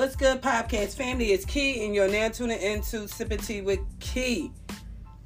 What's good, podcast family? It's Key, and you're now tuning into Sipping Tea with Key.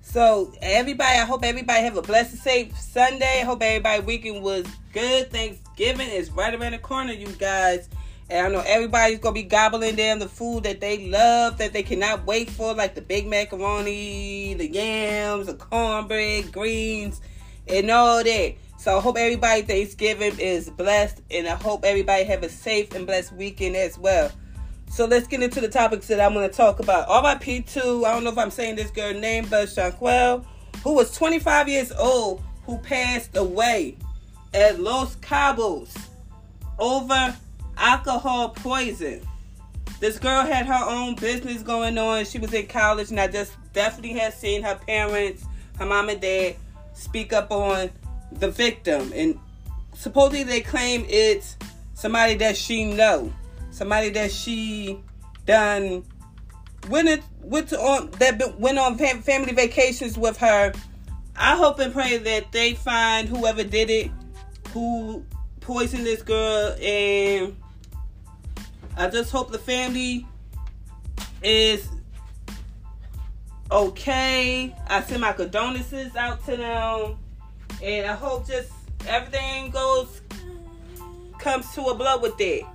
So, everybody, I hope everybody have a blessed, safe Sunday. I hope everybody weekend was good. Thanksgiving is right around the corner, you guys. And I know everybody's gonna be gobbling down the food that they love, that they cannot wait for, like the big macaroni, the yams, the cornbread, greens, and all that. So I hope everybody Thanksgiving is blessed, and I hope everybody have a safe and blessed weekend as well. So let's get into the topics that I'm going to talk about. RIP to, I don't know if I'm saying this girl name, but Shanquella, who was 25 years old, who passed away at Los Cabos over alcohol poison. This girl had her own business going on. She was in college, and I just definitely had seen her parents, her mom and dad, speak up on the victim. And supposedly they claim it's somebody that she know somebody that she done went it, went on that went on family vacations with her. I hope and pray that they find whoever did it, who poisoned this girl, and I just hope the family is okay. I send my condolences out to them, and I hope just everything goes comes to a blow with that.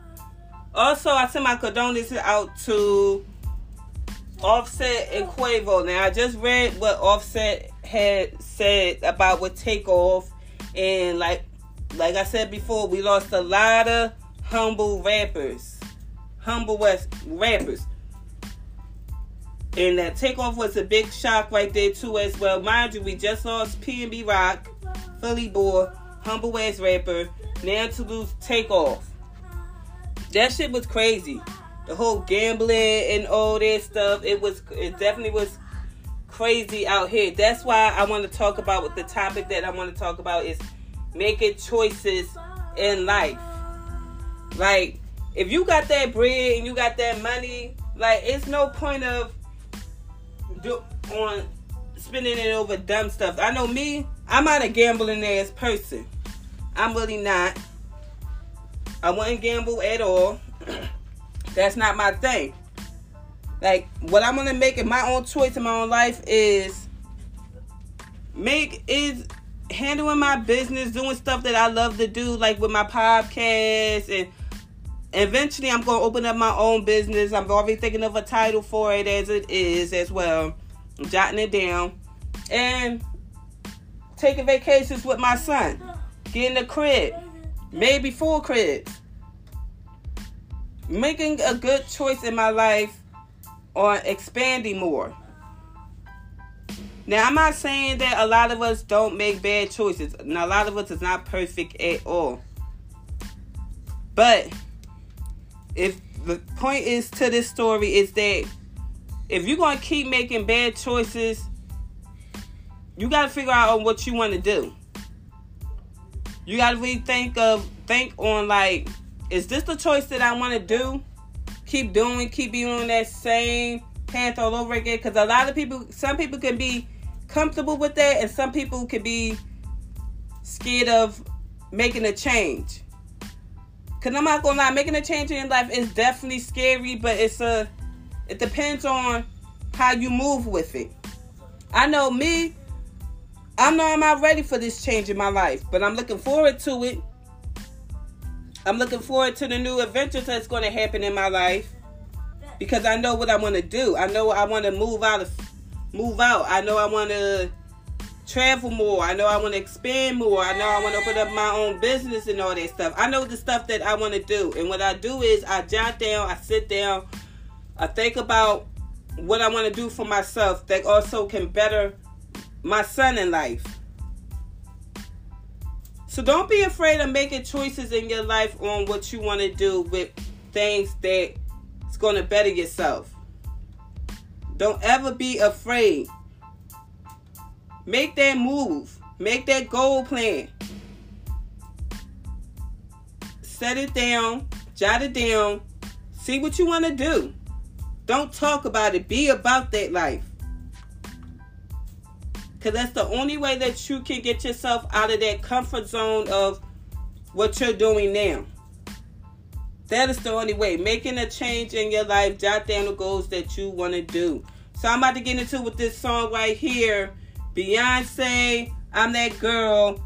Also, I send my condolences out to Offset and Quavo. Now, I just read what Offset had said about what Takeoff, and like, like I said before, we lost a lot of humble rappers, humble West rappers. And that Takeoff was a big shock right there too, as well. Mind you, we just lost PNB Rock, Philly Boy, humble West rapper. Now to lose Takeoff that shit was crazy. The whole gambling and all that stuff. It was. It definitely was crazy out here. That's why I want to talk about what the topic that I want to talk about is making choices in life. Like, if you got that bread and you got that money, like, it's no point of do, on spending it over dumb stuff. I know me, I'm not a gambling ass person. I'm really not. I wouldn't gamble at all. That's not my thing. Like what I'm gonna make in my own choice in my own life is make is handling my business, doing stuff that I love to do, like with my podcast and eventually I'm gonna open up my own business. I'm already thinking of a title for it as it is as well. I'm jotting it down. And taking vacations with my son. Getting a crib maybe four cribs. Making a good choice in my life or expanding more. Now, I'm not saying that a lot of us don't make bad choices. Now, a lot of us is not perfect at all. But if the point is to this story is that if you're to keep making bad choices, you got to figure out on what you want to do you gotta really think of think on like, is this the choice that I want to do? Keep doing, keep being on that same path all over again. Because a lot of people, some people can be comfortable with that, and some people can be scared of making a change. Cause I'm not gonna lie, making a change in your life is definitely scary, but it's a it depends on how you move with it. I know me, I know I'm not ready for this change in my life, but I'm looking forward to it. I'm looking forward to the new adventures that's going to happen in my life because I know what I want to do. I know I want to move out of move out. I know I want to travel more. I know I want to expand more. I know I want to open up my own business and all that stuff. I know the stuff that I want to do. And what I do is I jot down, I sit down, I think about what I want to do for myself that also can better my son in life. So don't be afraid of making choices in your life on what you want to do with things that it's going to better yourself. Don't ever be afraid. Make that move. Make that goal plan. Set it down, jot it down, see what you want to do. Don't talk about it. Be about that life. Because that's the only way that you can get yourself out of that comfort zone of what you're doing now. That is the only way. Making a change in your life, jot down the goals that you want to do. So I'm about to get into with this song right here. Beyonce, I'm that girl.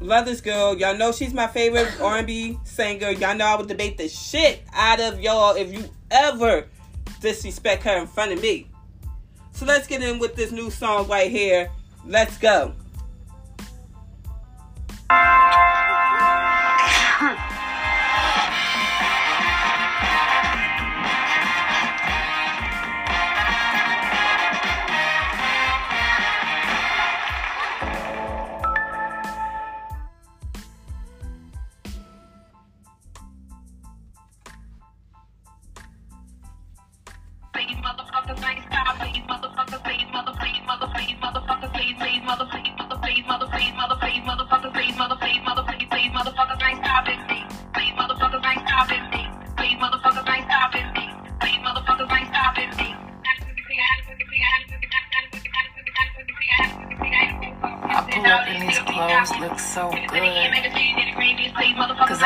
Love this girl. Y'all know she's my favorite R&B singer. Y'all know I would debate the shit out of y'all if you ever disrespect her in front of me. So let's get in with this new song right here. Let's go.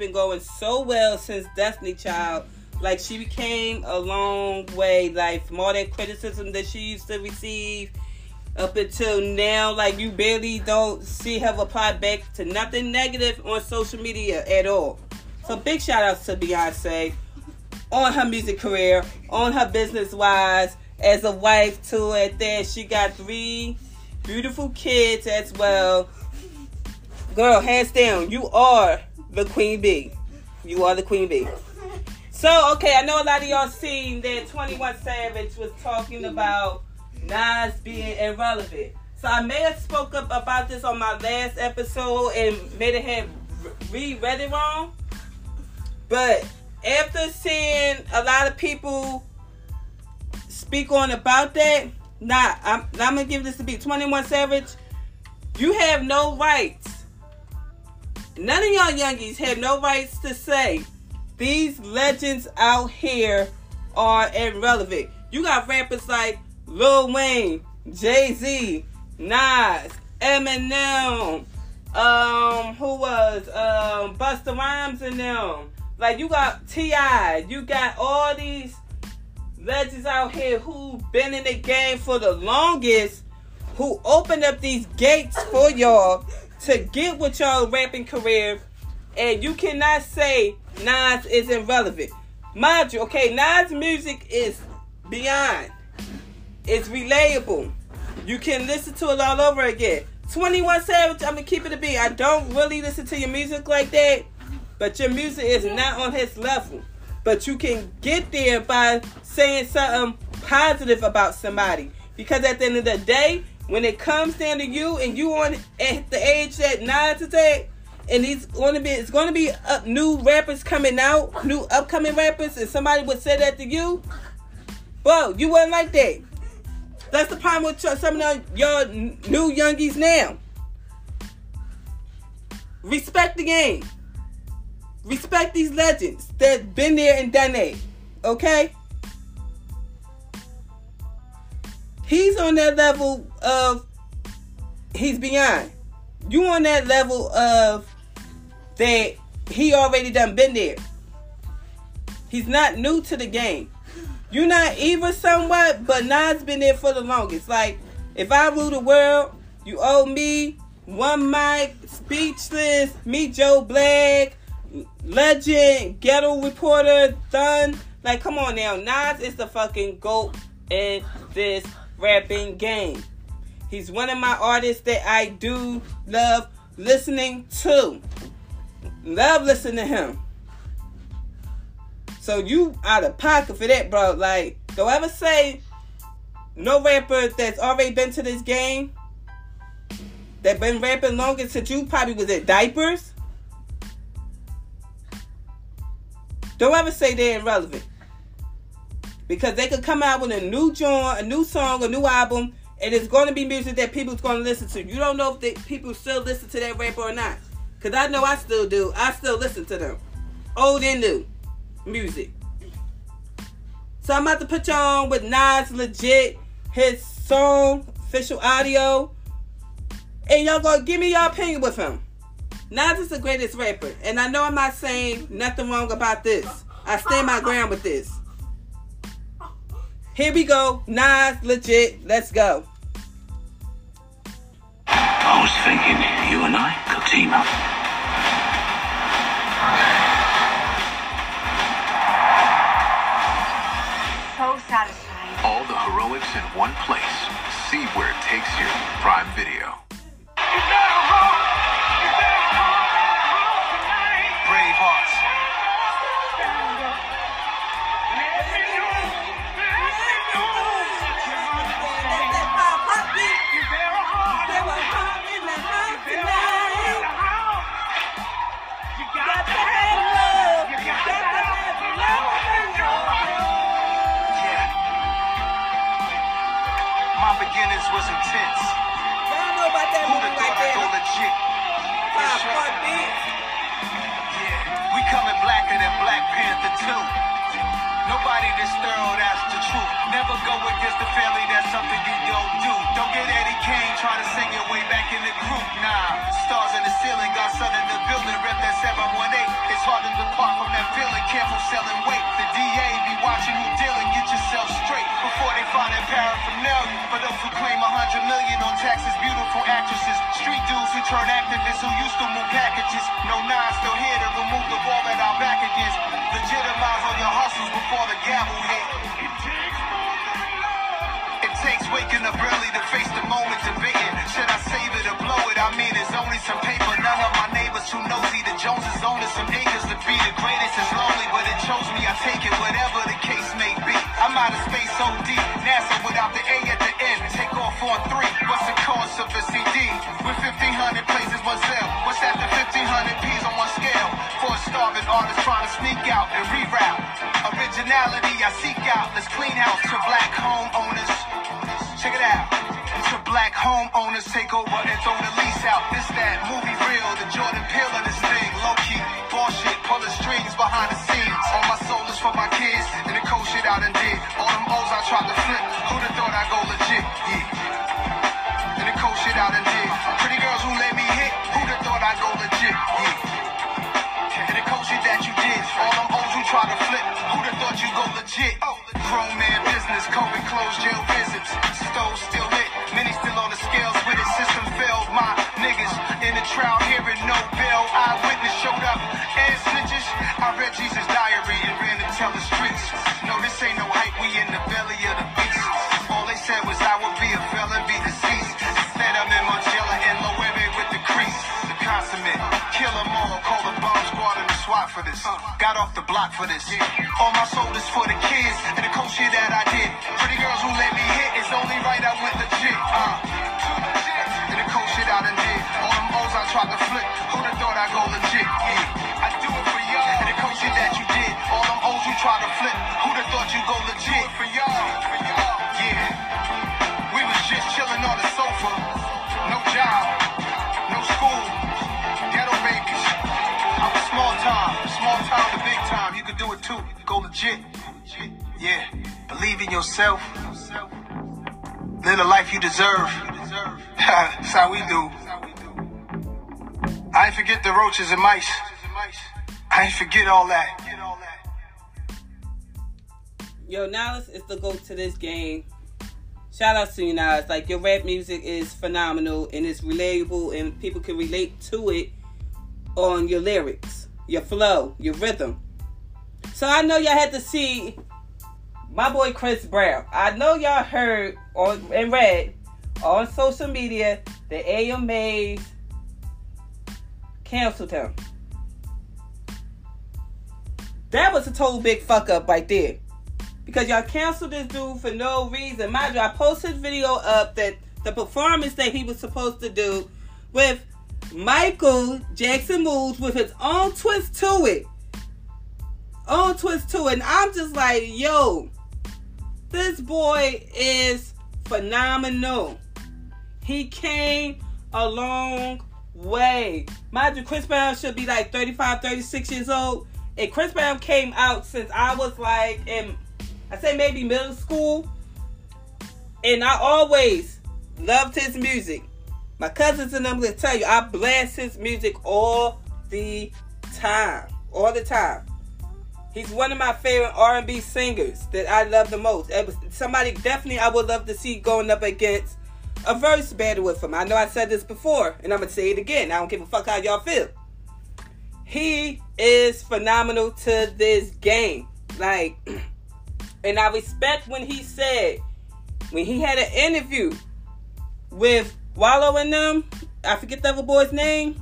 been going so well since Destiny Child. Like she became a long way, like from all that criticism that she used to receive up until now, like you barely don't see her reply back to nothing negative on social media at all. So big shout outs to Beyonce on her music career, on her business wise, as a wife too at that. She got three beautiful kids as well girl, hands down, you are the queen bee. You are the queen bee. So, okay, I know a lot of y'all seen that 21 Savage was talking about Nas being irrelevant. So I may have spoke up about this on my last episode and may have had re-read it wrong. But after seeing a lot of people speak on about that, nah, I'm, I'm gonna give this to be 21 Savage. You have no rights. None of y'all youngies have no rights to say these legends out here are irrelevant. You got rappers like Lil Wayne, Jay Z, Nas, Eminem, um, who was um Busta Rhymes and them. Like you got T.I., you got all these legends out here who been in the game for the longest, who opened up these gates for y'all to get with y'all rapping career, and you cannot say Nas isn't relevant. Mind you, okay, Nas music is beyond. It's relatable. You can listen to it all over again. 21 Savage, I'm gonna keep it a beat. I don't really listen to your music like that, but your music is not on his level. But you can get there by saying something positive about somebody. Because at the end of the day, when it comes down to you and you on at the age that nine today, and he's going to be it's going to be up, new rappers coming out, new upcoming rappers, and somebody would say that to you, bro, you wouldn't like that. That's the problem with some of y'all new youngies now. Respect the game. Respect these legends that have been there and done that. Okay? He's on that level of he's beyond. You on that level of that he already done been there. He's not new to the game. You're not even somewhat, but Nas been there for the longest. Like, if I rule the world, you owe me one mic, speechless, meet Joe Black, legend, ghetto reporter, done. Like, come on now. Nas is the fucking GOAT in this rapping game. He's one of my artists that I do love listening to. Love listening to him. So you out of pocket for that, bro. Like, don't ever say no rapper that's already been to this game that been rapping longer since you probably was at diapers. Don't ever say they're irrelevant. Because they could come out with a new joint, a new song, a new album, and it's going to be music that people's going to listen to. You don't know if they, people still listen to that rapper or not. Because I know I still do. I still listen to them. Old and new music. So I'm about to put you on with Nas Legit, his song, official audio. And y'all gonna give me your opinion with him. Nas is the greatest rapper. And I know I'm not saying nothing wrong about this. I stand my ground with this. Here we go. Nas Legit. Let's go. I was thinking you and I could team up. So satisfying. All the heroics in one place. See where it takes you. Prime Never go against the family, that's something you don't do. Don't get Eddie Kane try to sing your way back in the group. Nah, stars in the ceiling, got sun in the building, rep that 718. It's hard to depart from that feeling, careful selling weight. The DA be watching you dealing, get yourself straight before they find that paraphernalia. For those who claim a hundred million on taxes, beautiful actresses, street dudes who turn activists who used to move packages. No nine still here to remove the wall that our back against. Legitimize all your hustles before the gavel hit waking up early to face the moment debating. Should I save it or blow it? I mean, it's only some paper. None of my neighbors who nosy. The Joneses own some acres to be the greatest. It's lonely, but it chose me. I take it, whatever the case may be. I'm out of space OD. NASA without the A at the end. Take off on three. What's the cost of a CD? With 1,500 places, what's L? What's after 1,500 P's on one scale? For a starving artist trying to sneak out and reroute. Originality I seek out. Let's clean house to black homeowners. Check it out. To black homeowners take over and throw the lease out. This that movie real, the Jordan Peele of this thing. Low key, bullshit, pulling strings behind the scenes. All my soul is for my kids, and the cold shit I done did. All them O's I tried to flip. Who'da thought I'd go legit? Yeah. And the cold shit I done did. Pretty girls who let me hit. Who'da thought I'd go legit? Yeah. And the cold shit that you did. All them O's who try to flip. Who'da thought you go legit? Oh, grown man business, COVID closed, jail visits. Stove still lit. Many still on the scales with it. System failed. My niggas in the trial hearing no bill. Eyewitness showed up. And snitches. I read Jesus' diary and ran to tell the streets. No, this ain't no hype. We in the belly of the beast. All they said was I would be a felon, be deceased. Instead, I'm in Margiela and Loewe with the crease. The consummate. Kill 'em all. SWAT for this. Got off the block for this. All my soul is for the kids and the cold shit that I did. Pretty girls who let me hit. It's only right I went legit. Uh. And the cold shit I done did. All them O's I tried to flip. Who'da thought I go legit? Yeah. I do it for y'all. And the cold shit that you did. All them O's you try to flip. Who'da thought you go legit? For y'all. Too. Go legit. Yeah. Believe in yourself. Live the life you deserve. That's how we do. I ain't forget the roaches and mice. I ain't forget all that. Yo, Nollis is the go to this game. Shout out to you, Nollis. Like your rap music is phenomenal and it's relatable and people can relate to it on your lyrics, your flow, your rhythm. So I know y'all had to see my boy Chris Brown. I know y'all heard or and read on social media the AMAs canceled him. That was a total big fuck up right there. Because y'all canceled this dude for no reason. Mind you, I posted video up that the performance that he was supposed to do with Michael Jackson moves with his own twist to it. Own twist to it. And I'm just like, yo, this boy is phenomenal. He came a long way. Mind you, Chris Brown should be like 35, 36 years old. And Chris Brown came out since I was like in, I say maybe middle school. And I always loved his music. My cousins and them will tell you, I blast his music all the time. All the time. He's one of my favorite R&B singers that I love the most. It was somebody definitely I would love to see going up against a verse battle with him. I know I said this before, and I'm gonna say it again. I don't give a fuck how y'all feel. He is phenomenal to this game. Like, and I respect when he said when he had an interview with Wallo and them. I forget the other boy's name.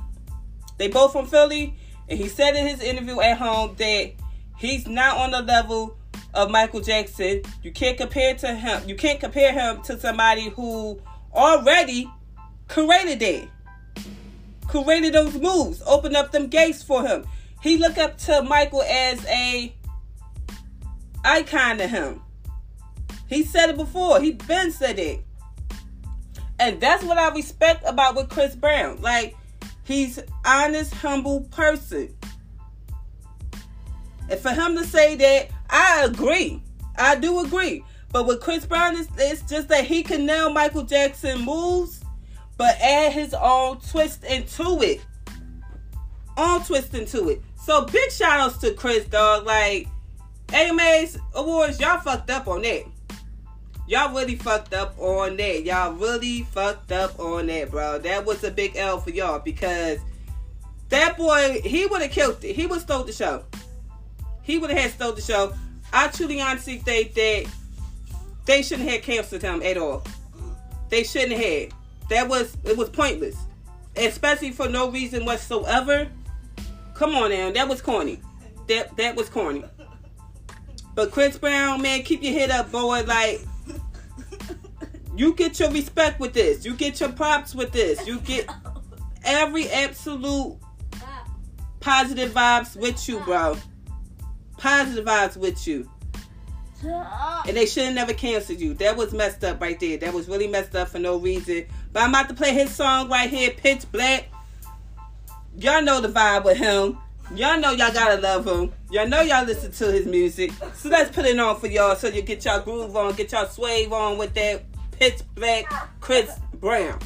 They both from Philly, and he said in his interview at home that he's not on the level of Michael Jackson. You can't compare to him. You can't compare him to somebody who already created it. Created those moves, opened up them gates for him. He looked up to Michael as a icon to him. He said it before. He been said it. And that's what I respect about with Chris Brown. Like, he's honest, humble person. And for him to say that, I agree. I do agree. But with Chris Brown, it's, it's just that he can nail Michael Jackson moves, but add his own twist into it. Own twist into it. So big shout outs to Chris, dog. Like, AMA's awards, y'all fucked up on that. Y'all really fucked up on that. Y'all really fucked up on that, bro. That was a big L for y'all because that boy, he would have killed it. He would have stole the show. He would have had stole the show. I truly honestly think that they shouldn't have canceled him at all. They shouldn't have. That was it was pointless. Especially for no reason whatsoever. Come on now, that was corny. That that was corny. But Chris Brown, man, keep your head up, boy. Like you get your respect with this. You get your props with this. You get every absolute positive vibes with you, bro. Positive vibes with you. And they should have never canceled you. That was messed up right there. That was really messed up for no reason. But I'm about to play his song right here, Pitch Black. Y'all know the vibe with him. Y'all know y'all gotta love him. Y'all know y'all listen to his music. So let's put it on for y'all so you get y'all groove on, get y'all swave on with that Pitch Black Chris Brown.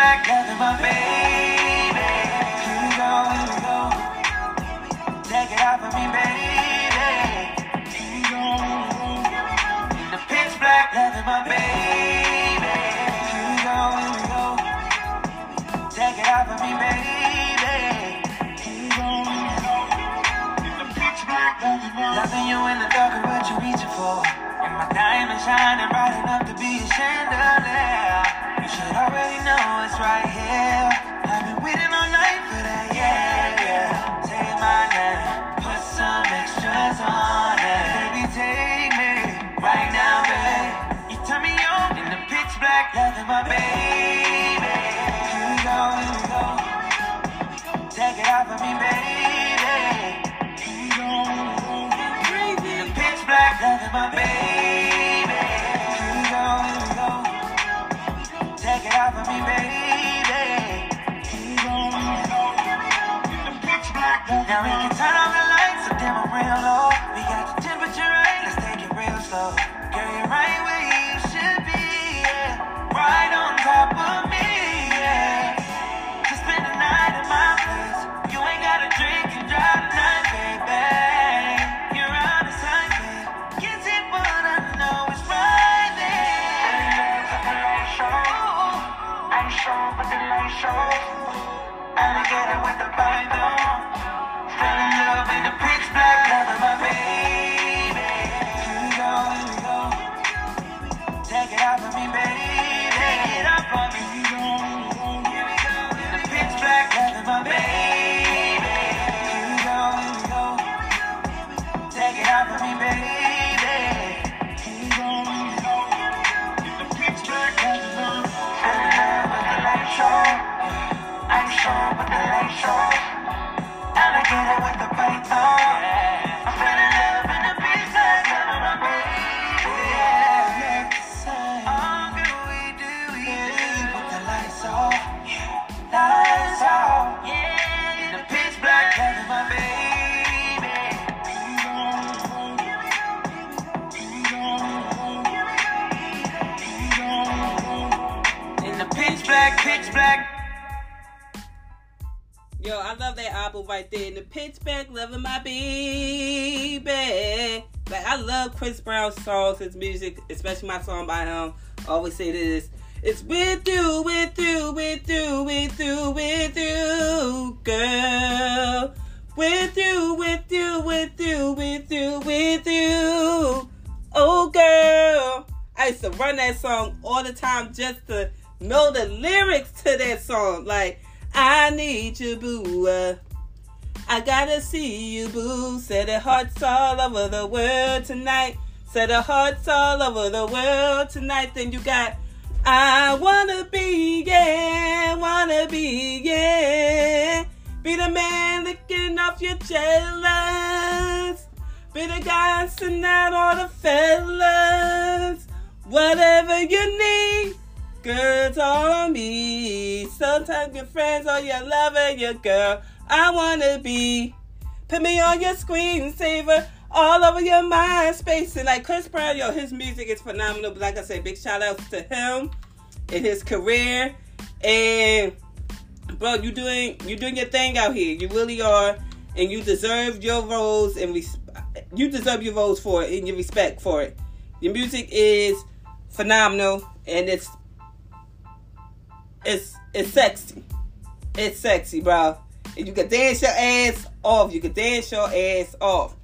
Pitch black, loving my baby. Here we go, here we go. Take it off of me, baby. Here we go, here we go. In the pitch black, loving my baby. Here we go, here we go. Take it off of me, baby. Here we go, here we go. Loving you in the dark is what you're reaching for. And my diamond shining bright enough to be a chandelier. Right here. I've been waiting all night for that, yeah, yeah. Say my name, put some extras on it. Baby, take me right now, babe. You turn me on in the pitch black, loving my baby. Here we go, here we go. Take it off of me, baby. Baby. Like I love Chris Brown's songs, his music, especially my song by him. I always say this. It's with you, with you, with you, with you, with you, girl. With you, with you, with you, with you, with you. Oh, girl. I used to run that song all the time just to know the lyrics to that song. Like, I need you, boo. I gotta see you, boo. Said the hearts all over the world tonight. Said the hearts all over the world tonight. Then you got, I wanna be, yeah, wanna be, yeah. Be the man licking off your jealous. Be the guy sending out all the fellas. Whatever you need, girls on me. Sometimes your friends or your lover, your girl. I wanna be. Put me on your screensaver, all over your mind space. And like Chris Brown, yo, his music is phenomenal. But like I said, big shout outs to him and his career. And bro, you doing you doing your thing out here. You really are, and you deserve your roles and res- you deserve your roles for it and your respect for it. Your music is phenomenal and it's it's it's sexy. It's sexy, bro. You can dance your ass off. You can dance your ass off.